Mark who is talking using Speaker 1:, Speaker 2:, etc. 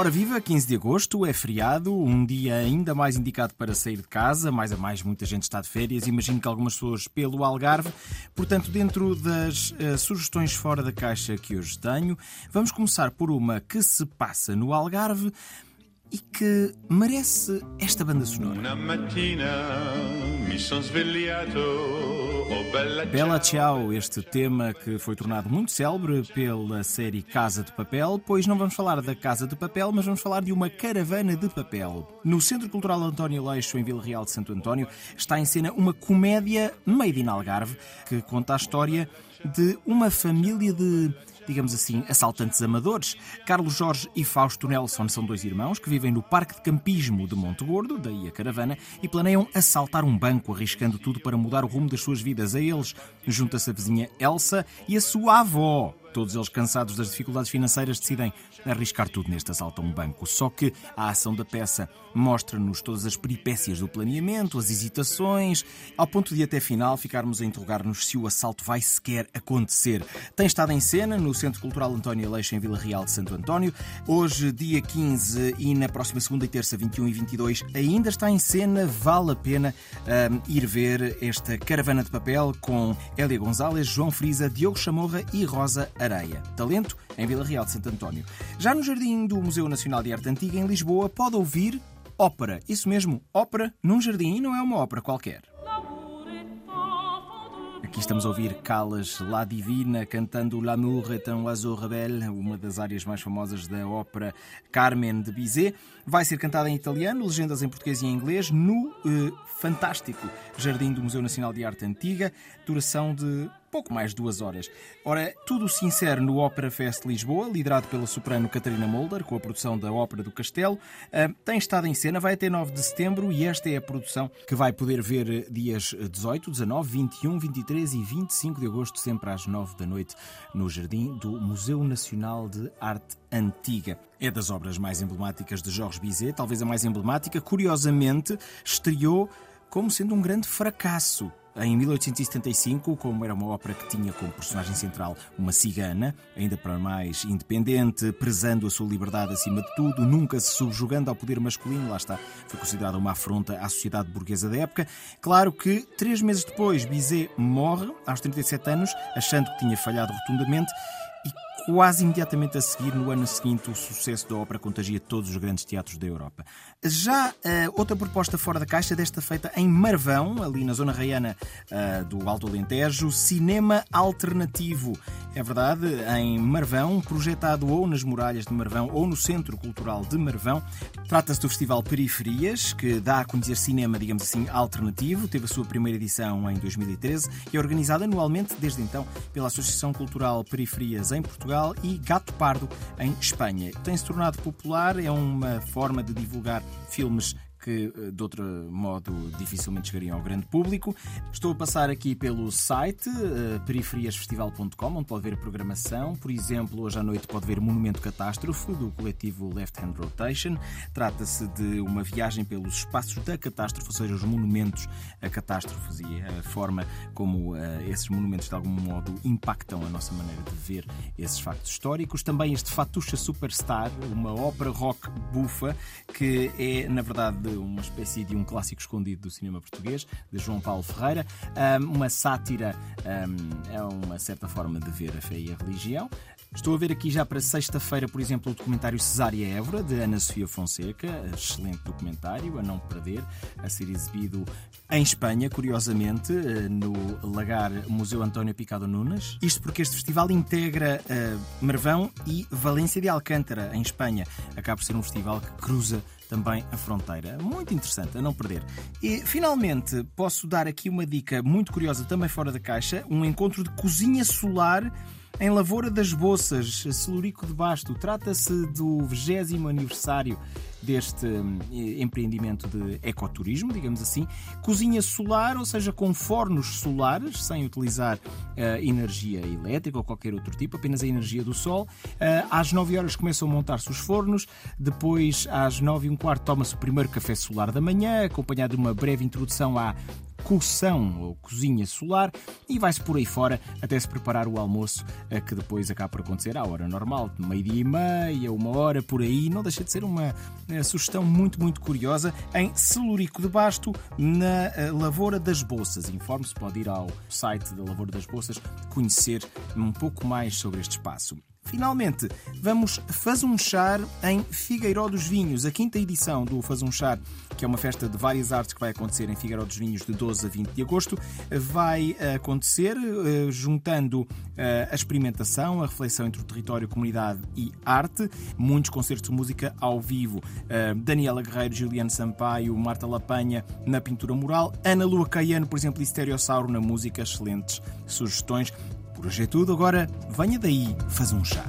Speaker 1: Ora viva, 15 de agosto é feriado, um dia ainda mais indicado para sair de casa, mais a mais muita gente está de férias, imagino que algumas pessoas pelo Algarve. Portanto, dentro das uh, sugestões fora da caixa que hoje tenho, vamos começar por uma que se passa no Algarve e que merece esta banda sonora. Una mattina bella Ciao, este tema que foi tornado muito célebre pela série Casa de Papel, pois não vamos falar da Casa de Papel, mas vamos falar de uma caravana de papel. No Centro Cultural António Leixo, em Vila Real de Santo António, está em cena uma comédia made in Algarve que conta a história de uma família de digamos assim, assaltantes amadores. Carlos Jorge e Fausto Nelson são dois irmãos que vivem no Parque de Campismo de Monte Gordo, daí a caravana, e planeiam assaltar um banco, arriscando tudo para mudar o rumo das suas vidas. A eles junta-se a vizinha Elsa e a sua avó, Todos eles, cansados das dificuldades financeiras, decidem arriscar tudo neste assalto a um banco. Só que a ação da peça mostra-nos todas as peripécias do planeamento, as hesitações, ao ponto de até final ficarmos a interrogar-nos se o assalto vai sequer acontecer. Tem estado em cena no Centro Cultural António Aleixo, em Vila Real de Santo António. Hoje, dia 15 e na próxima segunda e terça, 21 e 22, ainda está em cena. Vale a pena um, ir ver esta caravana de papel com Elia Gonzalez, João Frisa, Diogo Chamorra e Rosa Areia. Talento em Vila Real de Santo António. Já no jardim do Museu Nacional de Arte Antiga, em Lisboa, pode ouvir ópera. Isso mesmo, ópera num jardim e não é uma ópera qualquer. Aqui estamos a ouvir Calas La Divina cantando L'amour est un oiseau rebelle, uma das áreas mais famosas da ópera Carmen de Bizet. Vai ser cantada em italiano, legendas em português e em inglês, no eh, fantástico Jardim do Museu Nacional de Arte Antiga, duração de pouco mais de duas horas. Ora, tudo se insere no Ópera Fest Lisboa, liderado pela soprano Catarina Molder, com a produção da Ópera do Castelo. Uh, tem estado em cena, vai até 9 de setembro e esta é a produção que vai poder ver dias 18, 19, 21, 23 e 25 de agosto, sempre às 9 da noite, no Jardim do Museu Nacional de Arte Antiga. É das obras mais emblemáticas de Jorge Bizet, talvez a mais emblemática. Curiosamente, estreou como sendo um grande fracasso em 1875, como era uma ópera que tinha como personagem central uma cigana, ainda para mais independente, prezando a sua liberdade acima de tudo, nunca se subjugando ao poder masculino, lá está, foi considerada uma afronta à sociedade burguesa da época. Claro que, três meses depois, Bizet morre, aos 37 anos, achando que tinha falhado rotundamente Quase imediatamente a seguir, no ano seguinte, o sucesso da ópera contagia todos os grandes teatros da Europa. Já uh, outra proposta fora da caixa, desta feita em Marvão, ali na zona raiana uh, do Alto Alentejo, cinema alternativo. É verdade, em Marvão, projetado ou nas muralhas de Marvão ou no Centro Cultural de Marvão. Trata-se do Festival Periferias, que dá a conhecer cinema, digamos assim, alternativo. Teve a sua primeira edição em 2013 e é organizado anualmente, desde então, pela Associação Cultural Periferias em Portugal Portugal e Gato Pardo em Espanha. Tem-se tornado popular, é uma forma de divulgar filmes que eh, de outro modo dificilmente chegariam ao grande público. Estou a passar aqui pelo site uh, periferiasfestival.com, onde pode ver programação. Por exemplo, hoje à noite pode ver Monumento Catástrofe, do coletivo Left Hand Rotation. Trata-se de uma viagem pelos espaços da catástrofe, ou seja, os monumentos a catástrofes e a forma como uh, esses monumentos de algum modo impactam a nossa maneira de ver esses factos históricos. Também este Fatucha Superstar, uma ópera rock bufa, que é, na verdade, uma espécie de um clássico escondido do cinema português, de João Paulo Ferreira, uma sátira é uma certa forma de ver a fé e a religião. Estou a ver aqui já para sexta-feira, por exemplo, o documentário Cesária Évora, de Ana Sofia Fonseca. Excelente documentário, a não perder, a ser exibido em Espanha, curiosamente, eh, no Lagar Museu António Picado Nunes. Isto porque este festival integra uh, Marvão e Valência de Alcântara, em Espanha. Acaba por ser um festival que cruza também a fronteira. Muito interessante, a não perder. E finalmente posso dar aqui uma dica muito curiosa, também fora da caixa: um encontro de cozinha solar em Lavoura das Boças, Celurico de Basto. Trata-se do 20 aniversário deste hum, empreendimento de ecoturismo, digamos assim. Cozinha solar, ou seja, com fornos solares, sem utilizar uh, energia elétrica ou qualquer outro tipo, apenas a energia do sol. Uh, às 9 horas começam a montar-se os fornos, depois às 9 e um quarto toma-se o primeiro café solar da manhã, acompanhado de uma breve introdução à coção ou cozinha solar e vai-se por aí fora até se preparar o almoço, que depois acaba por acontecer à hora normal, meio-dia e meia, uma hora por aí. Não deixa de ser uma sugestão muito, muito curiosa em Celurico de Basto, na Lavoura das Bolsas. Informe-se, pode ir ao site da Lavoura das Bolsas conhecer um pouco mais sobre este espaço. Finalmente, vamos fazunchar em Figueiró dos Vinhos, a quinta edição do Fazunchar, que é uma festa de várias artes que vai acontecer em Figueiró dos Vinhos de 12 a 20 de agosto, vai acontecer eh, juntando eh, a experimentação, a reflexão entre o território, comunidade e arte, muitos concertos de música ao vivo. Eh, Daniela Guerreiro, Juliano Sampaio, Marta Lapanha na pintura mural, Ana Lua Caiano, por exemplo, e Stereossauro na música, excelentes sugestões. Por hoje é tudo, agora venha daí fazer um chá.